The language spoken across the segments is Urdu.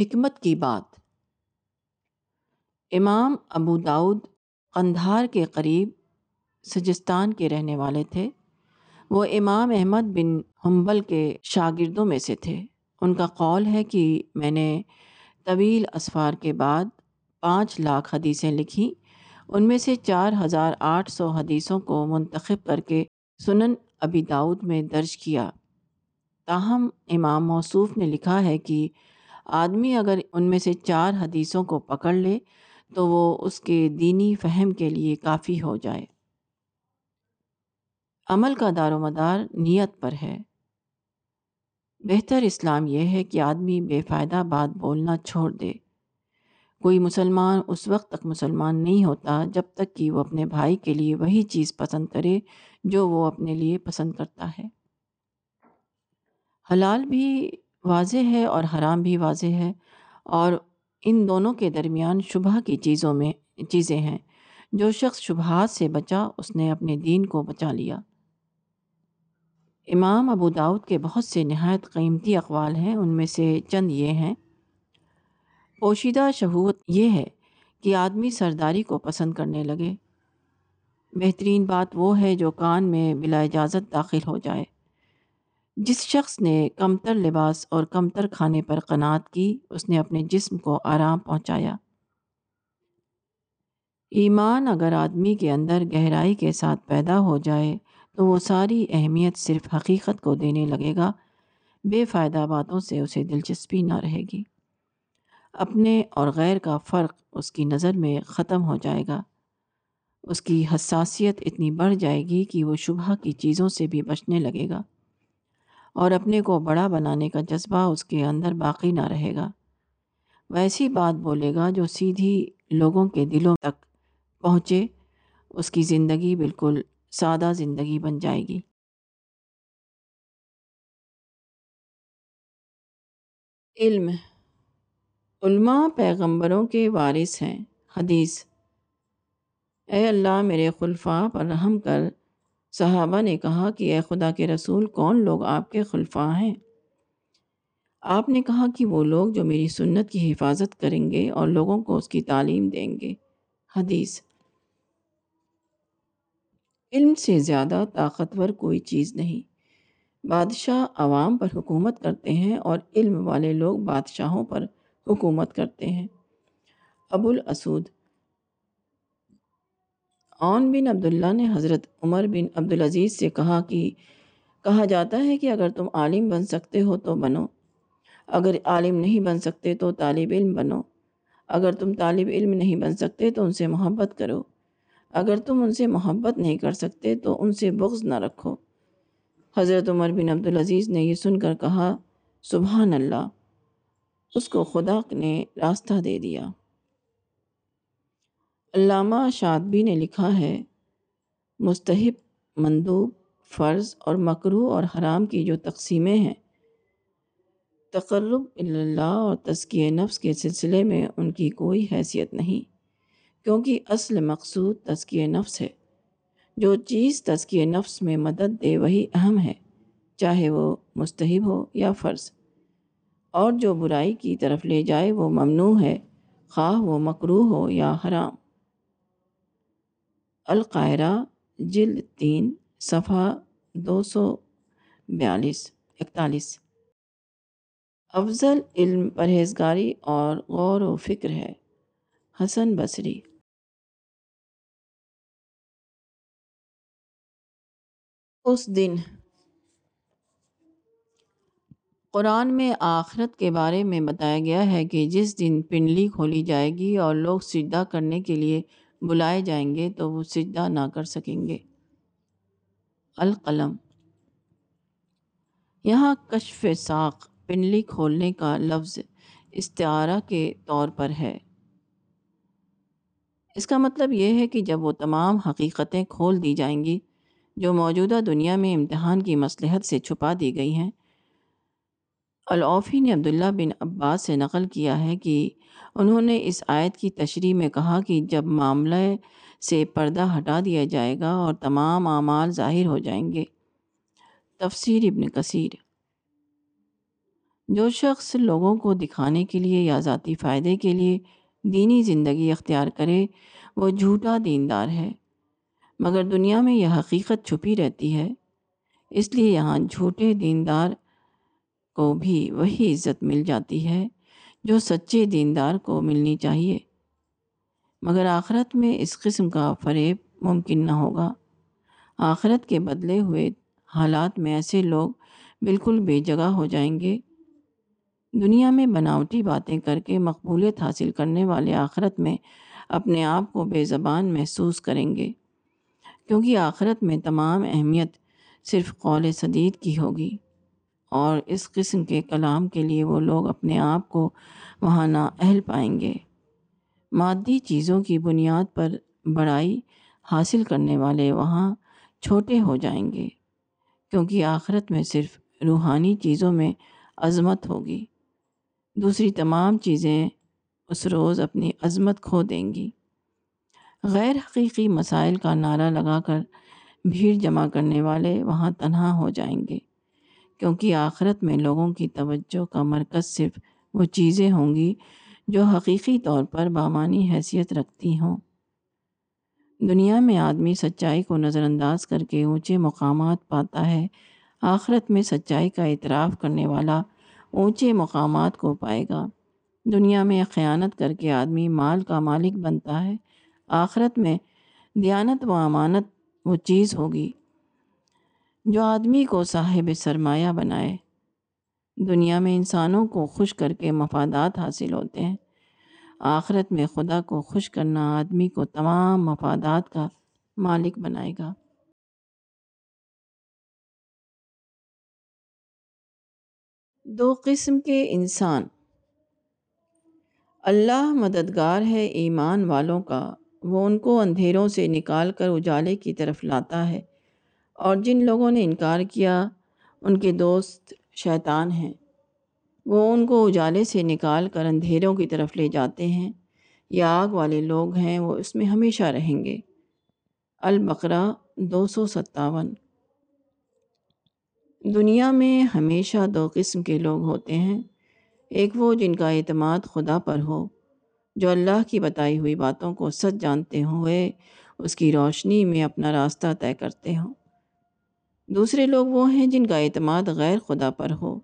حکمت کی بات۔ امام ابو داود قندھار کے قریب سجستان کے رہنے والے تھے۔ وہ امام احمد بن حنبل کے شاگردوں میں سے تھے۔ ان کا قول ہے کہ میں نے طویل اسفار کے بعد پانچ لاکھ حدیثیں لکھیں ان میں سے چار ہزار آٹھ سو حدیثوں کو منتخب کر کے سنن ابی داود میں درج کیا۔ تاہم امام موصوف نے لکھا ہے کہ آدمی اگر ان میں سے چار حدیثوں کو پکڑ لے تو وہ اس کے دینی فہم کے لیے کافی ہو جائے۔ عمل کا دار و مدار نیت پر ہے۔ بہتر اسلام یہ ہے کہ آدمی بے فائدہ بات بولنا چھوڑ دے۔ کوئی مسلمان اس وقت تک مسلمان نہیں ہوتا جب تک کہ وہ اپنے بھائی کے لیے وہی چیز پسند کرے جو وہ اپنے لیے پسند کرتا ہے۔ حلال بھی واضح ہے اور حرام بھی واضح ہے اور ان دونوں کے درمیان شبہ کی چیزوں میں چیزیں ہیں۔ جو شخص شبہات سے بچا، اس نے اپنے دین کو بچا لیا۔ امام ابو داود کے بہت سے نہایت قیمتی اقوال ہیں، ان میں سے چند یہ ہیں۔ پوشیدہ شہوت یہ ہے کہ آدمی سرداری کو پسند کرنے لگے۔ بہترین بات وہ ہے جو کان میں بلا اجازت داخل ہو جائے۔ جس شخص نے کمتر لباس اور کمتر کھانے پر قناعت کی، اس نے اپنے جسم کو آرام پہنچایا۔ ایمان اگر آدمی کے اندر گہرائی کے ساتھ پیدا ہو جائے، تو وہ ساری اہمیت صرف حقیقت کو دینے لگے گا۔ بے فائدہ باتوں سے اسے دلچسپی نہ رہے گی۔ اپنے اور غیر کا فرق اس کی نظر میں ختم ہو جائے گا۔ اس کی حساسیت اتنی بڑھ جائے گی کہ وہ شبہ کی چیزوں سے بھی بچنے لگے گا۔ اور اپنے کو بڑا بنانے کا جذبہ اس کے اندر باقی نہ رہے گا۔ ویسی بات بولے گا جو سیدھی لوگوں کے دلوں تک پہنچے، اس کی زندگی بالکل سادہ زندگی بن جائے گی۔ علم علماء پیغمبروں کے وارث ہیں۔ حدیث اے اللہ میرے خلفاء، پر رحم کر۔ صحابہ نے کہا کہ اے خدا کے رسول، کون لوگ آپ کے خلفاء ہیں؟ آپ نے کہا کہ وہ لوگ جو میری سنت کی حفاظت کریں گے اور لوگوں کو اس کی تعلیم دیں گے۔ حدیث علم سے زیادہ طاقتور کوئی چیز نہیں۔ بادشاہ عوام پر حکومت کرتے ہیں اور علم والے لوگ بادشاہوں پر حکومت کرتے ہیں۔ ابو الاسود عون بن عبداللہ نے حضرت عمر بن عبدالعزیز سے کہا کہ کہا جاتا ہے کہ اگر تم عالم بن سکتے ہو تو بنو، اگر عالم نہیں بن سکتے تو طالب علم بنو، اگر تم طالب علم نہیں بن سکتے تو ان سے محبت کرو، اگر تم ان سے محبت نہیں کر سکتے تو ان سے بغض نہ رکھو۔ حضرت عمر بن عبدالعزیز نے یہ سن کر کہا، سبحان اللہ، اس کو خدا نے راستہ دے دیا۔ علامہ شادبی نے لکھا ہے، مستحب، مندوب، فرض اور مکرو اور حرام کی جو تقسیمیں ہیں۔ تقرب اللہ اور تزکیہ نفس کے سلسلے میں ان کی کوئی حیثیت نہیں، کیونکہ اصل مقصود تزکیہ نفس ہے۔ جو چیز تزکیہ نفس میں مدد دے وہی اہم ہے، چاہے وہ مستحب ہو یا فرض۔ اور جو برائی کی طرف لے جائے وہ ممنوع ہے، خواہ وہ مکرو ہو یا حرام۔ القاہرہ، جلد تین، صفحہ دو سو بیالیس، اکتالیس۔ افضل علم پرہیزگاری اور غور و فکر ہے، حسن بصری۔ اس دن قرآن میں آخرت کے بارے میں بتایا گیا ہے کہ جس دن پنڈلی کھولی جائے گی اور لوگ سجدہ کرنے کے لیے بلائے جائیں گے تو وہ سجدہ نہ کر سکیں گے۔ القلم۔ یہاں کشف ساق، پنلی کھولنے کا لفظ استعارہ کے طور پر ہے۔ اس کا مطلب یہ ہے کہ جب وہ تمام حقیقتیں کھول دی جائیں گی، جو موجودہ دنیا میں امتحان کی مصلحت سے چھپا دی گئی ہیں العوفی نے عبداللہ بن عباس سے نقل کیا ہے کہ انہوں نے اس آیت کی تشریح میں کہا کہ جب معاملہ سے پردہ ہٹا دیا جائے گا اور تمام اعمال ظاہر ہو جائیں گے۔ تفسیر ابن کثیر۔ جو شخص لوگوں کو دکھانے کے لیے یا ذاتی فائدے کے لیے دینی زندگی اختیار کرے، وہ جھوٹا دیندار ہے۔ مگر دنیا میں یہ حقیقت چھپی رہتی ہے۔ اس لیے یہاں جھوٹے دیندار کو بھی وہی عزت مل جاتی ہے جو سچے دیندار کو ملنی چاہیے۔ مگر آخرت میں اس قسم کا فریب ممکن نہ ہوگا۔ آخرت کے بدلے ہوئے حالات میں ایسے لوگ بالکل بے جگہ ہو جائیں گے۔ دنیا میں بناوٹی باتیں کر کے مقبولیت حاصل کرنے والے آخرت میں اپنے آپ کو بے زبان محسوس کریں گے۔ کیونکہ آخرت میں تمام اہمیت صرف قول صدید کی ہوگی۔ اور اس قسم کے کلام کے لیے وہ لوگ اپنے آپ کو وہاں نا اہل پائیں گے۔ مادی چیزوں کی بنیاد پر بڑائی حاصل کرنے والے وہاں چھوٹے ہو جائیں گے، کیونکہ آخرت میں صرف روحانی چیزوں میں عظمت ہوگی۔ دوسری تمام چیزیں اس روز اپنی عظمت کھو دیں گی۔ غیر حقیقی مسائل کا نعرہ لگا کر بھیڑ جمع کرنے والے وہاں تنہا ہو جائیں گے۔ کیونکہ آخرت میں لوگوں کی توجہ کا مرکز صرف وہ چیزیں ہوں گی جو حقیقی طور پر بامانی حیثیت رکھتی ہوں۔ دنیا میں آدمی سچائی کو نظر انداز کر کے اونچے مقامات پاتا ہے، آخرت میں سچائی کا اعتراف کرنے والا اونچے مقامات کو پائے گا۔ دنیا میں خیانت کر کے آدمی مال کا مالک بنتا ہے، آخرت میں دیانت و امانت وہ چیز ہوگی۔ جو آدمی کو صاحب سرمایہ بنائے۔ دنیا میں انسانوں کو خوش کر کے مفادات حاصل ہوتے ہیں۔ آخرت میں خدا کو خوش کرنا آدمی کو تمام مفادات کا مالک بنائے گا۔ دو قسم کے انسان۔ اللہ مددگار ہے ایمان والوں کا۔ وہ ان کو اندھیروں سے نکال کر اجالے کی طرف لاتا ہے۔ اور جن لوگوں نے انکار کیا، ان کے دوست شیطان ہیں۔ وہ ان کو اجالے سے نکال کر اندھیروں کی طرف لے جاتے ہیں۔ یا آگ والے لوگ ہیں، وہ اس میں ہمیشہ رہیں گے۔ البقرہ دو سو ستاون۔ دنیا میں ہمیشہ دو قسم کے لوگ ہوتے ہیں۔ ایک وہ جن کا اعتماد خدا پر ہو، جو اللہ کی بتائی ہوئی باتوں کو سچ جانتے ہوئے اس کی روشنی میں اپنا راستہ طے کرتے ہوں۔ دوسرے لوگ وہ ہیں جن کا اعتماد غیر خدا پر ہو۔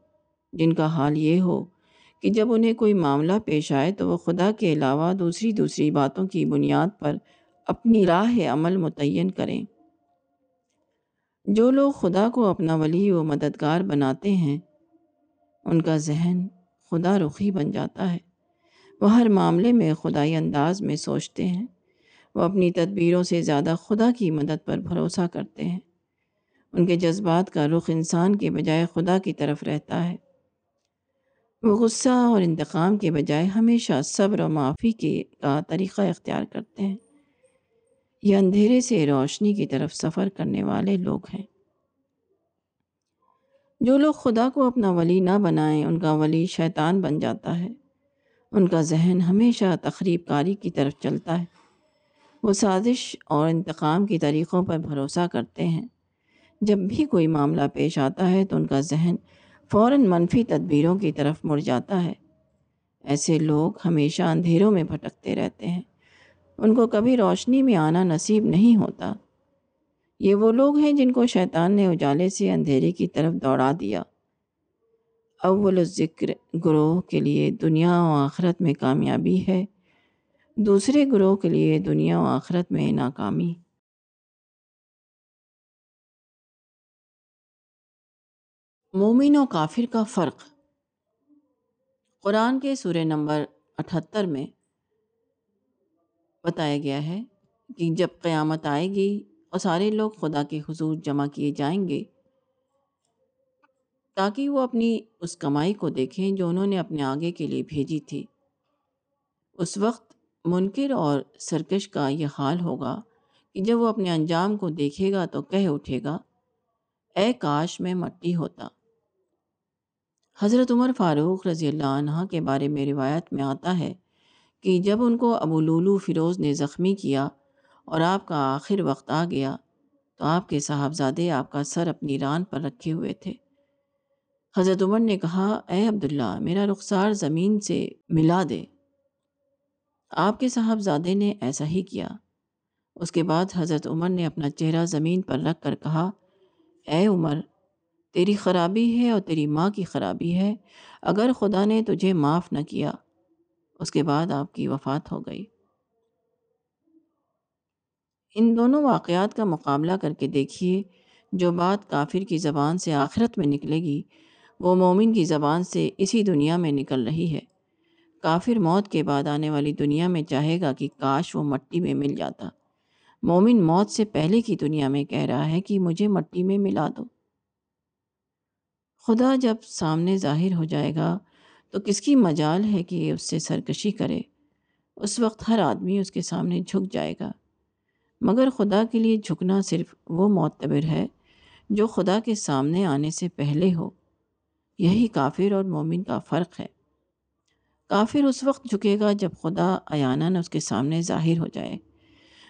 جن کا حال یہ ہو کہ جب انہیں کوئی معاملہ پیش آئے تو وہ خدا کے علاوہ دوسری دوسری باتوں کی بنیاد پر اپنی راہ عمل متعین کریں۔ جو لوگ خدا کو اپنا ولی و مددگار بناتے ہیں، ان کا ذہن خدا رخی بن جاتا ہے۔ وہ ہر معاملے میں خدائی انداز میں سوچتے ہیں۔ وہ اپنی تدبیروں سے زیادہ خدا کی مدد پر بھروسہ کرتے ہیں۔ ان کے جذبات کا رخ انسان کے بجائے خدا کی طرف رہتا ہے۔ وہ غصہ اور انتقام کے بجائے ہمیشہ صبر و معافی کے کا طریقہ اختیار کرتے ہیں۔ یہ اندھیرے سے روشنی کی طرف سفر کرنے والے لوگ ہیں۔ جو لوگ خدا کو اپنا ولی نہ بنائیں، ان کا ولی شیطان بن جاتا ہے۔ ان کا ذہن ہمیشہ تقریب کاری کی طرف چلتا ہے۔ وہ سازش اور انتقام کی طریقوں پر بھروسہ کرتے ہیں۔ جب بھی کوئی معاملہ پیش آتا ہے تو ان کا ذہن فوراً منفی تدبیروں کی طرف مڑ جاتا ہے۔ ایسے لوگ ہمیشہ اندھیروں میں بھٹکتے رہتے ہیں۔ ان کو کبھی روشنی میں آنا نصیب نہیں ہوتا۔ یہ وہ لوگ ہیں جن کو شیطان نے اجالے سے اندھیرے کی طرف دوڑا دیا۔ اول ذکر گروہ کے لیے دنیا و آخرت میں کامیابی ہے۔ دوسرے گروہ کے لیے دنیا و آخرت میں ناکامی۔ مومن و کافر کا فرق۔ قرآن کے سورہ نمبر اٹھتر میں بتایا گیا ہے کہ جب قیامت آئے گی اور سارے لوگ خدا کے حضور جمع کیے جائیں گے، تاکہ وہ اپنی اس کمائی کو دیکھیں جو انہوں نے اپنے آگے کے لیے بھیجی تھی۔ اس وقت منکر اور سرکش کا یہ حال ہوگا کہ جب وہ اپنے انجام کو دیکھے گا تو کہہ اٹھے گا، اے کاش میں مٹی ہوتا۔ حضرت عمر فاروق رضی اللہ عنہ کے بارے میں روایت میں آتا ہے کہ جب ان کو ابو لولو فیروز نے زخمی کیا اور آپ کا آخر وقت آ گیا تو آپ کے صاحبزادے آپ کا سر اپنی ران پر رکھے ہوئے تھے۔ حضرت عمر نے کہا، اے عبداللہ، میرا رخسار زمین سے ملا دے۔ آپ کے صاحبزادے نے ایسا ہی کیا۔ اس کے بعد حضرت عمر نے اپنا چہرہ زمین پر رکھ کر کہا، اے عمر تیری خرابی ہے اور تیری ماں کی خرابی ہے، اگر خدا نے تجھے معاف نہ کیا، اس کے بعد آپ کی وفات ہو گئی۔ ان دونوں واقعات کا مقابلہ کر کے دیکھیے، جو بات کافر کی زبان سے آخرت میں نکلے گی، وہ مومن کی زبان سے اسی دنیا میں نکل رہی ہے۔ کافر موت کے بعد آنے والی دنیا میں چاہے گا کہ کاش وہ مٹی میں مل جاتا۔ مومن موت سے پہلے کی دنیا میں کہہ رہا ہے کہ مجھے مٹی میں ملا دو۔ خدا جب سامنے ظاہر ہو جائے گا تو کس کی مجال ہے کہ اس سے سرکشی کرے؟ اس وقت ہر آدمی اس کے سامنے جھک جائے گا۔ مگر خدا کے لیے جھکنا صرف وہ معتبر ہے جو خدا کے سامنے آنے سے پہلے ہو۔ یہی کافر اور مومن کا فرق ہے۔ کافر اس وقت جھکے گا جب خدا ایانن اس کے سامنے ظاہر ہو جائے۔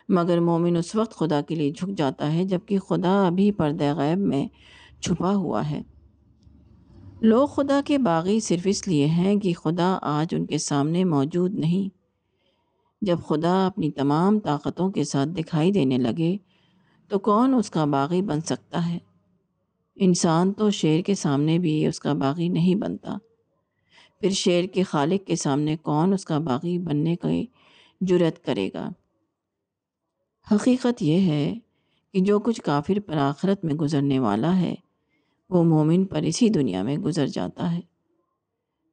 مگر مومن اس وقت خدا کے لیے جھک جاتا ہے جبکہ خدا ابھی پردہ غیب میں چھپا ہوا ہے۔ لوگ خدا کے باغی صرف اس لیے ہیں کہ خدا آج ان کے سامنے موجود نہیں۔ جب خدا اپنی تمام طاقتوں کے ساتھ دکھائی دینے لگے، تو کون اس کا باغی بن سکتا ہے؟ انسان تو شیر کے سامنے بھی اس کا باغی نہیں بنتا۔ پھر شیر کے خالق کے سامنے کون اس کا باغی بننے کی جرت کرے گا؟ حقیقت یہ ہے کہ جو کچھ کافر پر آخرت میں گزرنے والا ہے وہ مومن پر اسی دنیا میں گزر جاتا ہے۔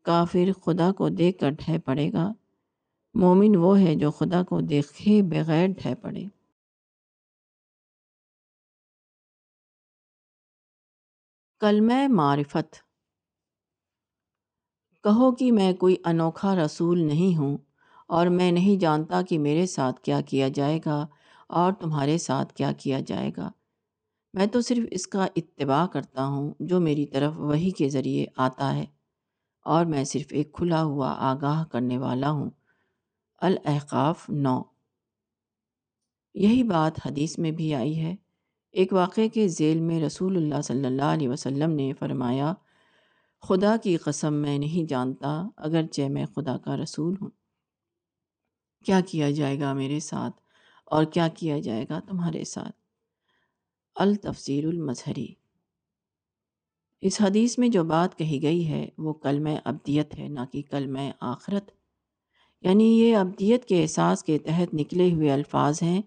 کافر خدا کو دیکھ کر ڈھہ پڑے گا۔ مومن وہ ہے جو خدا کو دیکھے بغیر ڈھہ پڑے۔ کلمہ معرفت۔ کہو کہ میں کوئی انوکھا رسول نہیں ہوں اور میں نہیں جانتا کہ میرے ساتھ کیا کیا جائے گا اور تمہارے ساتھ کیا کیا جائے گا۔ میں تو صرف اس کا اتباع کرتا ہوں جو میری طرف وہی کے ذریعے آتا ہے، اور میں صرف ایک کھلا ہوا آگاہ کرنے والا ہوں۔ الاحقاف نو۔ یہی بات حدیث میں بھی آئی ہے۔ ایک واقعے کے ذیل میں رسول اللہ صلی اللہ علیہ وسلم نے فرمایا، خدا کی قسم میں نہیں جانتا اگرچہ میں خدا کا رسول ہوں۔ کیا کیا جائے گا میرے ساتھ؟ اور کیا کیا جائے گا تمہارے ساتھ؟ التفسیر المظہری۔ اس حدیث میں جو بات کہی گئی ہے، وہ کلمہ ابدیت ہے، نہ کہ کلمہ آخرت۔ یعنی یہ ابدیت کے احساس کے تحت نکلے ہوئے الفاظ ہیں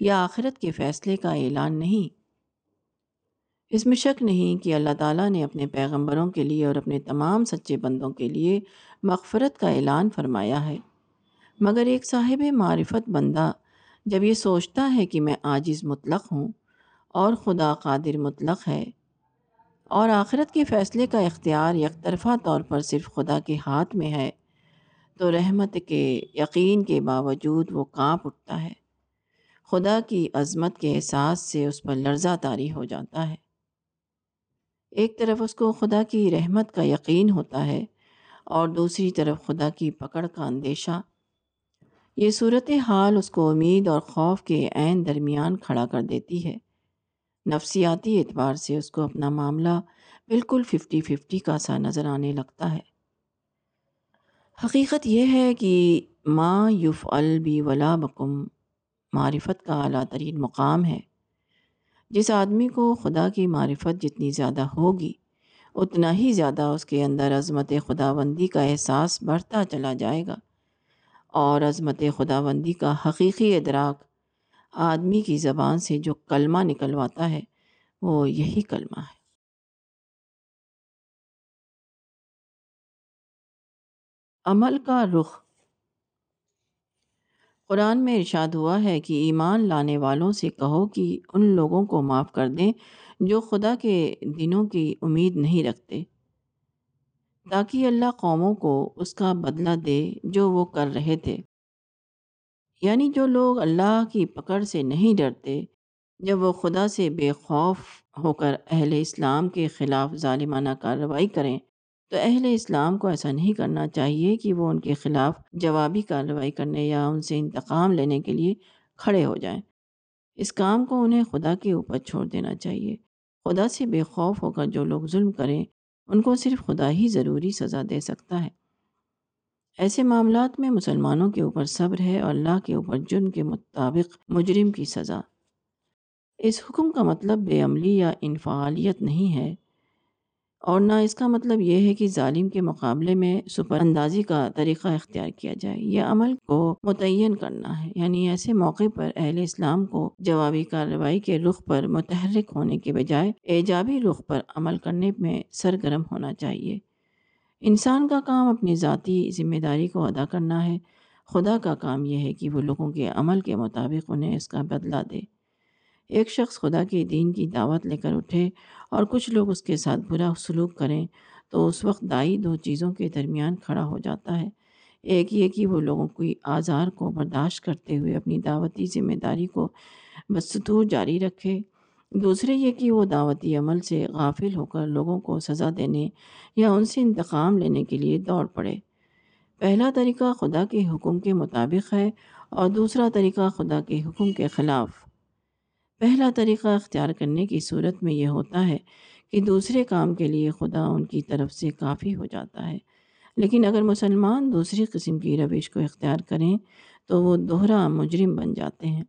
یا آخرت کے فیصلے کا اعلان نہیں۔ اس میں شک نہیں کہ اللہ تعالیٰ نے اپنے پیغمبروں کے لیے اور اپنے تمام سچے بندوں کے لیے مغفرت کا اعلان فرمایا ہے۔ مگر ایک صاحب معرفت بندہ جب یہ سوچتا ہے کہ میں عاجز مطلق ہوں اور خدا قادر مطلق ہے۔ اور آخرت کے فیصلے کا اختیار یک طرفہ طور پر صرف خدا کے ہاتھ میں ہے، تو رحمت کے، یقین کے باوجود وہ کانپ اٹھتا ہے۔ خدا کی عظمت کے احساس سے اس پر لرزہ طاری ہو جاتا ہے۔ ایک طرف اس کو خدا کی رحمت کا یقین ہوتا ہے اور دوسری طرف خدا کی پکڑ کا اندیشہ۔ یہ صورت حال اس کو امید اور خوف کے عین درمیان کھڑا کر دیتی ہے۔ نفسیاتی اعتبار سے اس کو اپنا معاملہ بالکل ففٹی ففٹی کا سا نظر آنے لگتا ہے۔ حقیقت یہ ہے کہ ما یف البی ولا بکم معرفت کا اعلیٰ ترین مقام ہے۔ جس آدمی کو خدا کی معرفت جتنی زیادہ ہوگی، اتنا ہی زیادہ اس کے اندر عظمت خدا بندی کا احساس بڑھتا چلا جائے گا اور عظمت خدا بندی کا حقیقی ادراک آدمی کی زبان سے جو کلمہ نکلواتا ہے، وہ یہی کلمہ ہے۔ عمل کا رخ۔ قرآن میں ارشاد ہوا ہے کہ ایمان لانے والوں سے کہو کہ ان لوگوں کو معاف کر دیں جو خدا کے دنوں کی امید نہیں رکھتے۔ تاکہ اللہ قوموں کو اس کا بدلہ دے جو وہ کر رہے تھے۔ یعنی جو لوگ اللہ کی پکڑ سے نہیں ڈرتے، جب وہ خدا سے بے خوف ہو کر اہل اسلام کے خلاف ظالمانہ کارروائی کریں، تو اہل اسلام کو ایسا نہیں کرنا چاہیے کہ وہ ان کے خلاف جوابی کارروائی کرنے یا ان سے انتقام لینے کے لیے کھڑے ہو جائیں۔ اس کام کو انہیں خدا کے اوپر چھوڑ دینا چاہیے۔ خدا سے بے خوف ہو کر جو لوگ ظلم کریں، ان کو صرف خدا ہی ضروری سزا دے سکتا ہے۔ ایسے معاملات میں مسلمانوں کے اوپر صبر ہے اور اللہ کے اوپر جرم کے مطابق مجرم کی سزا۔ اس حکم کا مطلب بے عملی یا انفعالیت نہیں ہے اور نہ اس کا مطلب یہ ہے کہ ظالم کے مقابلے میں سپر اندازی کا طریقہ اختیار کیا جائے۔ یہ عمل کو متعین کرنا ہے یعنی ایسے موقع پر اہل اسلام کو جوابی کارروائی کے رخ پر متحرک ہونے کے بجائے ایجابی رخ پر عمل کرنے میں سرگرم ہونا چاہیے۔ انسان کا کام اپنی ذاتی ذمہ داری کو ادا کرنا ہے۔ خدا کا کام یہ ہے کہ وہ لوگوں کے عمل کے مطابق انہیں اس کا بدلہ دے۔ ایک شخص خدا کے دین کی دعوت لے کر اٹھے اور کچھ لوگ اس کے ساتھ برا سلوک کریں تو اس وقت دائی دو چیزوں کے درمیان کھڑا ہو جاتا ہے۔ ایک یہ کہ وہ لوگوں کی آزار کو برداشت کرتے ہوئے اپنی دعوتی ذمہ داری کو بستور جاری رکھے۔ دوسرے یہ کہ وہ دعوتی عمل سے غافل ہو کر لوگوں کو سزا دینے یا ان سے انتقام لینے کے لیے دوڑ پڑے۔ پہلا طریقہ خدا کے حکم کے مطابق ہے اور دوسرا طریقہ خدا کے حکم کے خلاف۔ پہلا طریقہ اختیار کرنے کی صورت میں یہ ہوتا ہے کہ دوسرے کام کے لیے خدا ان کی طرف سے کافی ہو جاتا ہے۔ لیکن اگر مسلمان دوسری قسم کی روش کو اختیار کریں تو وہ دوہرا مجرم بن جاتے ہیں۔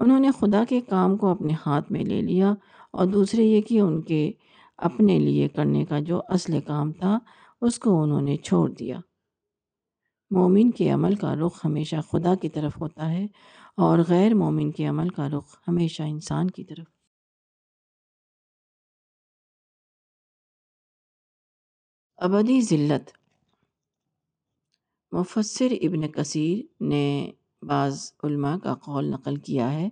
انہوں نے خدا کے کام کو اپنے ہاتھ میں لے لیا اور دوسرے یہ کہ ان کے اپنے لیے کرنے کا جو اصل کام تھا، اس کو انہوں نے چھوڑ دیا۔ مومن کے عمل کا رخ ہمیشہ خدا کی طرف ہوتا ہے اور غیر مومن کے عمل کا رخ ہمیشہ انسان کی طرف۔ ابدی ذلت۔ مفسر ابن کثیر نے بعض علماء کا قول نقل کیا ہے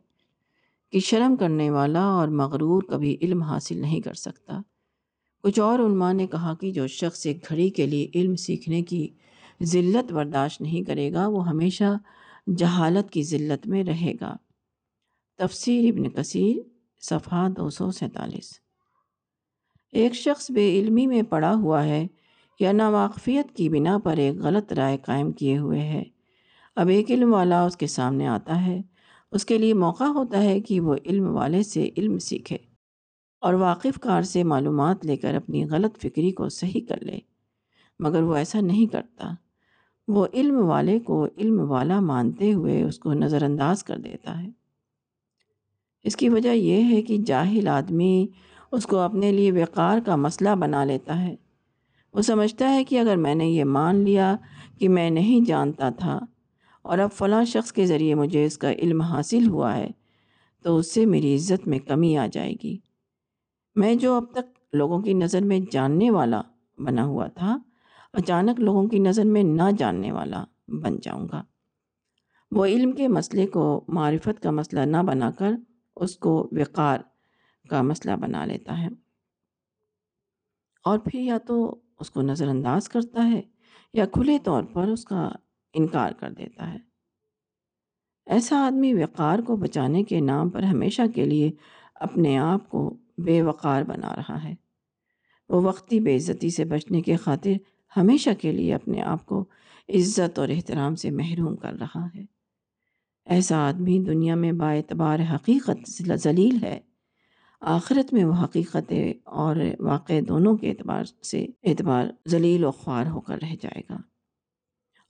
کہ شرم کرنے والا اور مغرور کبھی علم حاصل نہیں کر سکتا۔ کچھ اور علماء نے کہا کہ جو شخص ایک گھڑی کے لیے علم سیکھنے کی ذلت برداشت نہیں کرے گا، وہ ہمیشہ جہالت کی ذلت میں رہے گا۔ تفسیر ابن کثیر، صفحہ دو سو سینتالیس۔ ایک شخص بے علمی میں پڑا ہوا ہے یا ناواقفیت کی بنا پر ایک غلط رائے قائم کیے ہوئے ہے۔ اب ایک علم والا اس کے سامنے آتا ہے۔ اس کے لیے موقع ہوتا ہے کہ وہ علم والے سے علم سیکھے اور واقف کار سے معلومات لے کر اپنی غلط فکری کو صحیح کر لے۔ مگر وہ ایسا نہیں کرتا۔ وہ علم والے کو علم والا مانتے ہوئے اس کو نظر انداز کر دیتا ہے۔ اس کی وجہ یہ ہے کہ جاہل آدمی اس کو اپنے لیے وقار کا مسئلہ بنا لیتا ہے۔ وہ سمجھتا ہے کہ اگر میں نے یہ مان لیا کہ میں نہیں جانتا تھا اور اب فلاں شخص کے ذریعے مجھے اس کا علم حاصل ہوا ہے، تو اس سے میری عزت میں کمی آ جائے گی۔ میں جو اب تک لوگوں کی نظر میں جاننے والا بنا ہوا تھا، اچانک لوگوں کی نظر میں نہ جاننے والا بن جاؤں گا۔ وہ علم کے مسئلے کو معرفت کا مسئلہ نہ بنا کر اس کو وقار کا مسئلہ بنا لیتا ہے۔ اور پھر یا تو اس کو نظر انداز کرتا ہے یا کھلے طور پر اس کا انکار کر دیتا ہے۔ ایسا آدمی وقار کو بچانے کے نام پر ہمیشہ کے لیے اپنے آپ کو بے وقار بنا رہا ہے۔ وہ وقتی بے عزتی سے بچنے کے خاطر ہمیشہ کے لیے اپنے آپ کو عزت اور احترام سے محروم کر رہا ہے۔ ایسا آدمی دنیا میں با اعتبار حقیقت ذلیل ہے۔ آخرت میں وہ حقیقت اور واقع دونوں کے اعتبار سے، اعتبار ذلیل و خوار ہو کر رہ جائے گا۔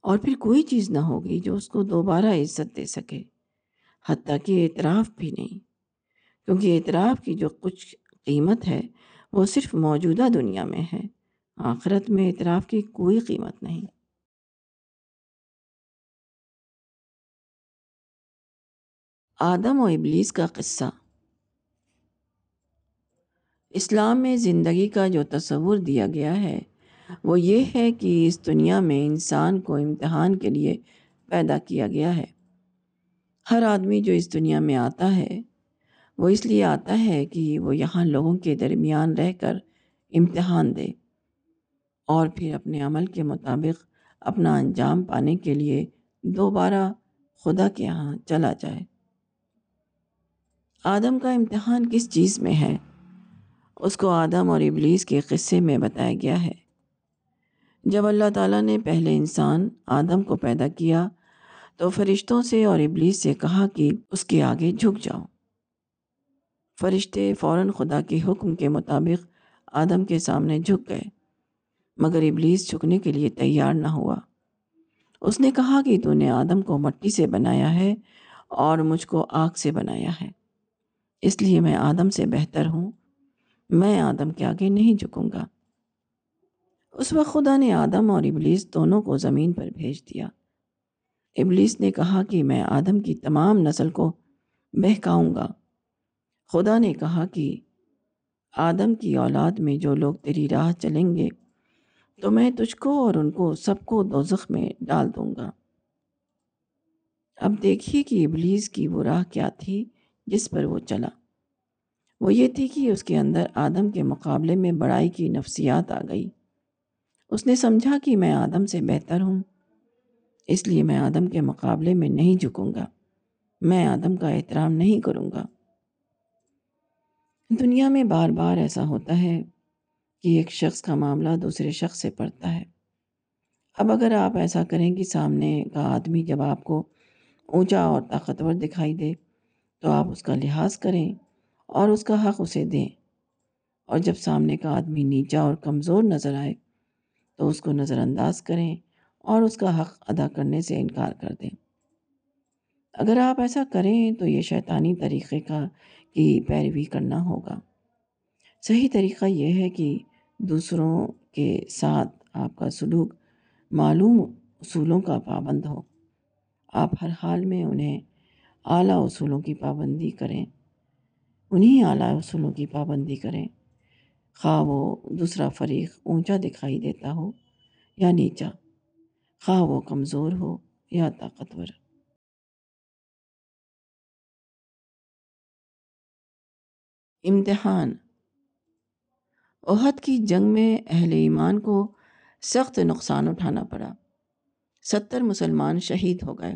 اور پھر کوئی چیز نہ ہوگی جو اس کو دوبارہ عزت دے سکے۔ حتیٰ کہ اعتراف بھی نہیں، کیونکہ اعتراف کی جو کچھ قیمت ہے وہ صرف موجودہ دنیا میں ہے، آخرت میں اعتراف کی کوئی قیمت نہیں۔ آدم و ابلیس کا قصہ۔ اسلام میں زندگی کا جو تصور دیا گیا ہے وہ یہ ہے کہ اس دنیا میں انسان کو امتحان کے لیے پیدا کیا گیا ہے۔ ہر آدمی جو اس دنیا میں آتا ہے، وہ اس لیے آتا ہے کہ وہ یہاں لوگوں کے درمیان رہ کر امتحان دے اور پھر اپنے عمل کے مطابق اپنا انجام پانے کے لیے دوبارہ خدا کے یہاں چلا جائے۔ آدم کا امتحان کس چیز میں ہے؟ اس کو آدم اور ابلیس کے قصے میں بتایا گیا ہے۔ جب اللہ تعالیٰ نے پہلے انسان آدم کو پیدا کیا تو فرشتوں سے اور ابلیس سے کہا کہ اس کے آگے جھک جاؤ۔ فرشتے فوراً خدا کے حکم کے مطابق آدم کے سامنے جھک گئے، مگر ابلیس جھکنے کے لیے تیار نہ ہوا۔ اس نے کہا کہ تو نے آدم کو مٹی سے بنایا ہے اور مجھ کو آگ سے بنایا ہے، اس لیے میں آدم سے بہتر ہوں۔ میں آدم کے آگے نہیں جھکوں گا۔ اس وقت خدا نے آدم اور ابلیس دونوں کو زمین پر بھیج دیا۔ ابلیس نے کہا کہ میں آدم کی تمام نسل کو بہکاؤں گا۔ خدا نے کہا کہ آدم کی اولاد میں جو لوگ تیری راہ چلیں گے، تو میں تجھ کو اور ان کو سب کو دوزخ میں ڈال دوں گا۔ اب دیکھیے کہ ابلیس کی وہ راہ کیا تھی جس پر وہ چلا۔ وہ یہ تھی کہ اس کے اندر آدم کے مقابلے میں بڑائی کی نفسیات آ گئی۔ اس نے سمجھا کہ میں آدم سے بہتر ہوں، اس لیے میں آدم کے مقابلے میں نہیں جھکوں گا۔ میں آدم کا احترام نہیں کروں گا۔ دنیا میں بار بار ایسا ہوتا ہے کہ ایک شخص کا معاملہ دوسرے شخص سے پڑتا ہے۔ اب اگر آپ ایسا کریں کہ سامنے کا آدمی جب آپ کو اونچا اور طاقتور دکھائی دے، تو آپ اس کا لحاظ کریں اور اس کا حق اسے دیں۔ اور جب سامنے کا آدمی نیچا اور کمزور نظر آئے تو اس کو نظر انداز کریں اور اس کا حق ادا کرنے سے انکار کر دیں۔ اگر آپ ایسا کریں تو یہ شیطانی طریقے کا کی پیروی کرنا ہوگا۔ صحیح طریقہ یہ ہے کہ دوسروں کے ساتھ آپ کا سلوک معلوم اصولوں کا پابند ہو۔ آپ ہر حال میں انہیں اعلیٰ اصولوں کی پابندی کریں۔ انہیں اعلیٰ اصولوں کی پابندی کریں۔ خواہ وہ دوسرا فریق اونچا دکھائی دیتا ہو یا نیچا، خواہ وہ کمزور ہو یا طاقتور۔ امتحان۔ احد کی جنگ میں اہل ایمان کو سخت نقصان اٹھانا پڑا۔ ستر مسلمان شہید ہو گئے۔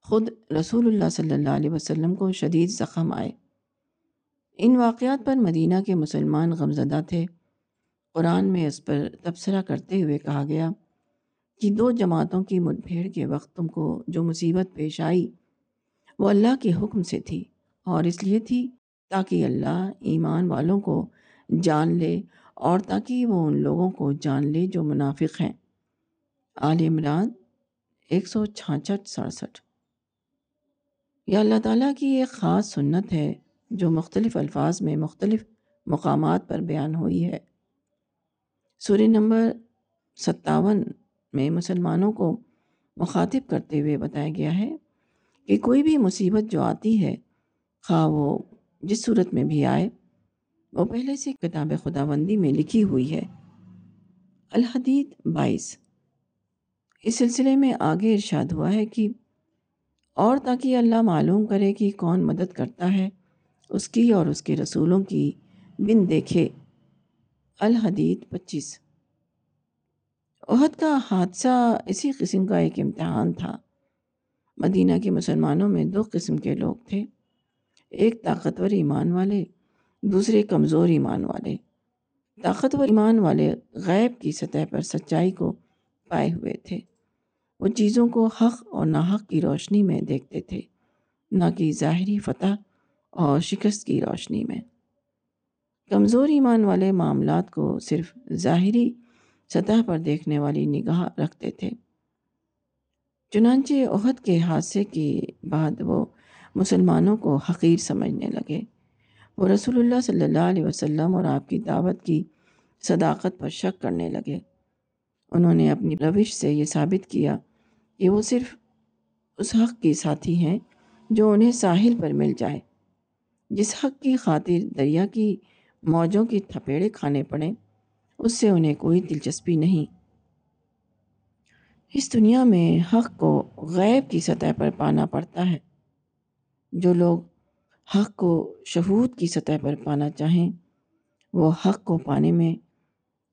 خود رسول اللہ صلی اللہ علیہ وسلم کو شدید زخم آئے۔ ان واقعات پر مدینہ کے مسلمان غمزدہ تھے۔ قرآن میں اس پر تبصرہ کرتے ہوئے کہا گیا کہ دو جماعتوں کی مٹ بھیڑ کے وقت تم کو جو مصیبت پیش آئی وہ اللہ کے حکم سے تھی اور اس لیے تھی تاکہ اللہ ایمان والوں کو جان لے اور تاکہ وہ ان لوگوں کو جان لے جو منافق ہیں۔ آل عمران ایک سو چھاچھٹ سڑسٹھ یہ اللہ تعالیٰ کی ایک خاص سنت ہے جو مختلف الفاظ میں مختلف مقامات پر بیان ہوئی ہے۔ سوری نمبر ستاون میں مسلمانوں کو مخاطب کرتے ہوئے بتایا گیا ہے کہ کوئی بھی مصیبت جو آتی ہے، خواہ وہ جس صورت میں بھی آئے، وہ پہلے سے کتاب خداوندی میں لکھی ہوئی ہے۔ الحدید بائیس۔ اس سلسلے میں آگے ارشاد ہوا ہے کہ اور تاکہ اللہ معلوم کرے کہ کون مدد کرتا ہے اس کی اور اس کے رسولوں کی بن دیکھے۔ الحدید پچیس۔ عہد کا حادثہ اسی قسم کا ایک امتحان تھا۔ مدینہ کے مسلمانوں میں دو قسم کے لوگ تھے۔ ایک طاقتور ایمان والے، دوسرے کمزور ایمان والے۔ طاقتور ایمان والے غیب کی سطح پر سچائی کو پائے ہوئے تھے۔ وہ چیزوں کو حق اور ناحق کی روشنی میں دیکھتے تھے، نہ کہ ظاہری فتح اور شکست کی روشنی میں۔ کمزور ایمان والے معاملات کو صرف ظاہری سطح پر دیکھنے والی نگاہ رکھتے تھے۔ چنانچہ عہد کے حادثے کے بعد وہ مسلمانوں کو حقیر سمجھنے لگے۔ وہ رسول اللہ صلی اللہ علیہ وسلم اور آپ کی دعوت کی صداقت پر شک کرنے لگے۔ انہوں نے اپنی روش سے یہ ثابت کیا کہ وہ صرف اس حق کی ساتھی ہیں جو انہیں ساحل پر مل جائے۔ جس حق کی خاطر دریا کی موجوں کی تھپیڑے کھانے پڑیں اس سے انہیں کوئی دلچسپی نہیں۔ اس دنیا میں حق کو غیب کی سطح پر پانا پڑتا ہے۔ جو لوگ حق کو شہود کی سطح پر پانا چاہیں، وہ حق کو پانے میں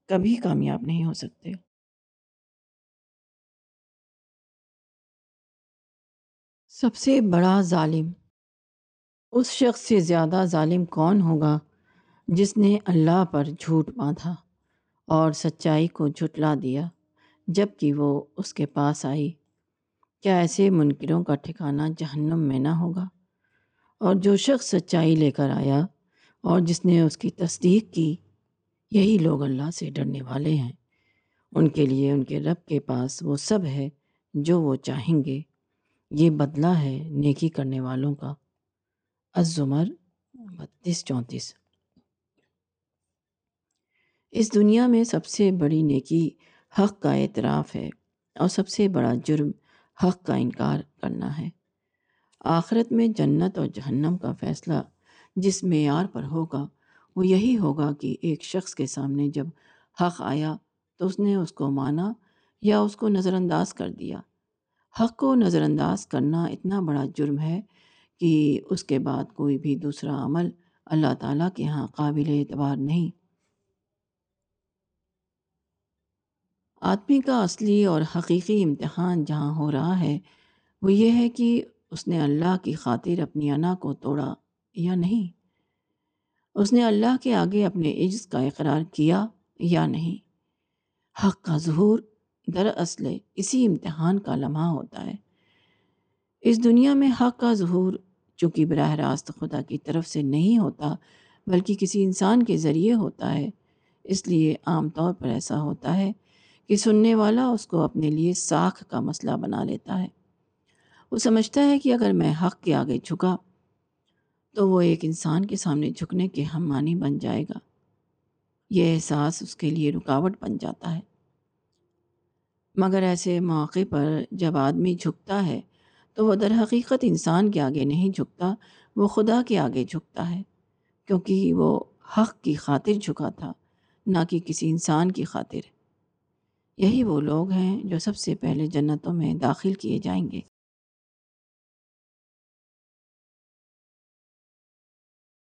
کبھی کامیاب نہیں ہو سکتے۔ سب سے بڑا ظالم اس شخص سے زیادہ ظالم کون ہوگا جس نے اللہ پر جھوٹ باندھا اور سچائی کو جھٹلا دیا جبکہ وہ اس کے پاس آئی؟ کیا ایسے منکروں کا ٹھکانہ جہنم میں نہ ہوگا؟ اور جو شخص سچائی لے کر آیا اور جس نے اس کی تصدیق کی، یہی لوگ اللہ سے ڈرنے والے ہیں۔ ان کے لیے ان کے رب کے پاس وہ سب ہے جو وہ چاہیں گے۔ یہ بدلہ ہے نیکی کرنے والوں کا۔ الزمر بتیس چونتیس۔ اس دنیا میں سب سے بڑی نیکی حق کا اعتراف ہے اور سب سے بڑا جرم حق کا انکار کرنا ہے۔ آخرت میں جنت اور جہنم کا فیصلہ جس معیار پر ہوگا، وہ یہی ہوگا کہ ایک شخص کے سامنے جب حق آیا تو اس نے اس کو مانا یا اس کو نظر انداز کر دیا۔ حق کو نظر انداز کرنا اتنا بڑا جرم ہے کہ اس کے بعد کوئی بھی دوسرا عمل اللہ تعالیٰ کے ہاں قابل اعتبار نہیں۔ آدمی کا اصلی اور حقیقی امتحان جہاں ہو رہا ہے، وہ یہ ہے کہ اس نے اللہ کی خاطر اپنی انا کو توڑا یا نہیں۔ اس نے اللہ کے آگے اپنے عجز کا اقرار کیا یا نہیں۔ حق کا ظہور دراصل اسی امتحان کا لمحہ ہوتا ہے۔ اس دنیا میں حق کا ظہور چونکہ براہ راست خدا کی طرف سے نہیں ہوتا، بلکہ کسی انسان کے ذریعے ہوتا ہے۔ اس لیے عام طور پر ایسا ہوتا ہے کہ سننے والا اس کو اپنے لیے ساکھ کا مسئلہ بنا لیتا ہے۔ وہ سمجھتا ہے کہ اگر میں حق کے آگے جھکا تو وہ ایک انسان کے سامنے جھکنے کے ہم معنی بن جائے گا۔ یہ احساس اس کے لیے رکاوٹ بن جاتا ہے۔ مگر ایسے موقع پر جب آدمی جھکتا ہے تو وہ در حقیقت انسان کے آگے نہیں جھکتا، وہ خدا کے آگے جھکتا ہے، کیونکہ وہ حق کی خاطر جھکا تھا، نہ کہ کسی انسان کی خاطر۔ یہی وہ لوگ ہیں جو سب سے پہلے جنتوں میں داخل کیے جائیں گے۔